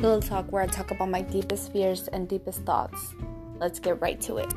Little Talk, where I talk about my deepest fears and deepest thoughts. Let's get right to it.